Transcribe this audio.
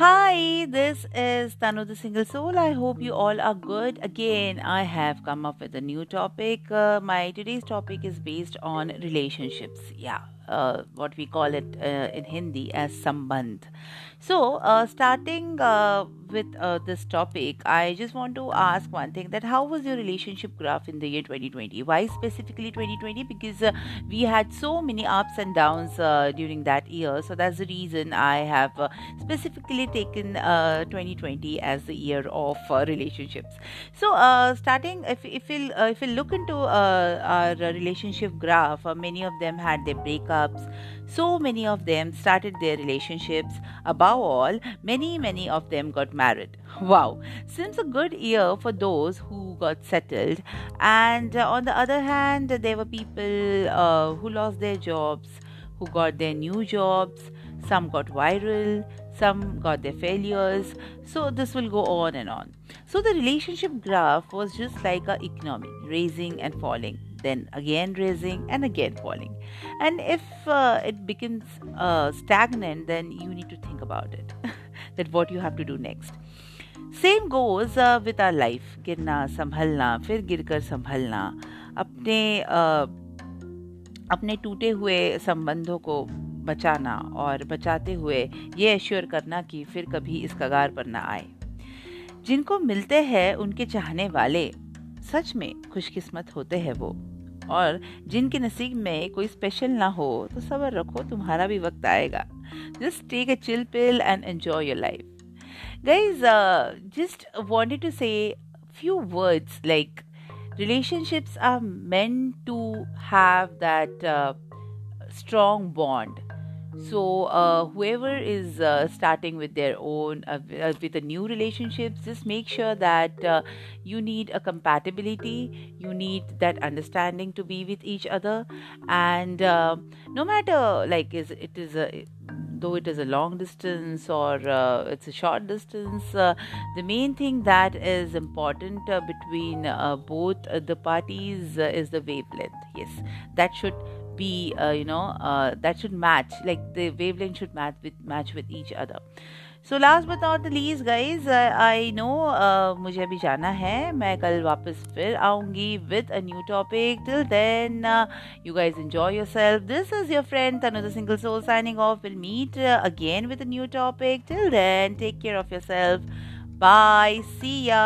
Hi, this is Tanu the Single Soul. I hope you all are good. Again, I have come up with a new topic. Uh, my today's topic is based on relationships. Yeah, uh, what we call it uh, in Hindi as sambandh. So, uh, starting uh, with uh, this topic, I just want to ask one thing: that how was your relationship graph in the year 2020? Why specifically 2020? Because uh, we had so many ups and downs uh, during that year. So that's the reason I have uh, specifically taken 2020 as the year of relationships. So, starting if if we if we look into our relationship graph, many of them had their breakups so many of them started their relationships. Above all, many, many of them got married. Wow, seems a good year for those who got settled. And uh, on the other hand, there were people uh, who lost their jobs, who got their new jobs. Some got viral, some got their failures. So this will go on and on. So the relationship graph was just like a economy, raising and falling then again raising and again falling and if uh, it becomes uh, stagnant then you need to think about it that what you have to do next. Same goes with our life गिरना संभलना फिर गिर कर संभलना अपने uh, अपने टूटे हुए संबंधों को बचाना और बचाते हुए ये एश्योर करना कि फिर कभी इस कगार पर ना आए जिनको मिलते हैं उनके चाहने वाले सच में खुशकिस्मत होते हैं वो और जिनके नसीब में कोई स्पेशल ना हो तो सबर रखो तुम्हारा भी वक्त आएगा Just take a chill pill and enjoy your life. Guys, uh, just wanted to say few words like relationships are meant to have that uh, strong bond so uh, whoever is uh, starting with their own uh, uh with a new relationships just make sure that uh, you need a compatibility you need that understanding to be with each other and uh, no matter like is it is a though it is a long distance or it's a short distance, the main thing that is important between both the parties is the wavelength. Yes, that should be uh, you know uh, that should match like the wavelength should match with match with each other so last but not the least guys I know मुझे अभी जाना है मैं कल वापस फिर आऊँगी with a new topic till then you guys enjoy your self this is your friend Tanu the single soul signing off will meet again with a new topic till then take care of yourself bye see या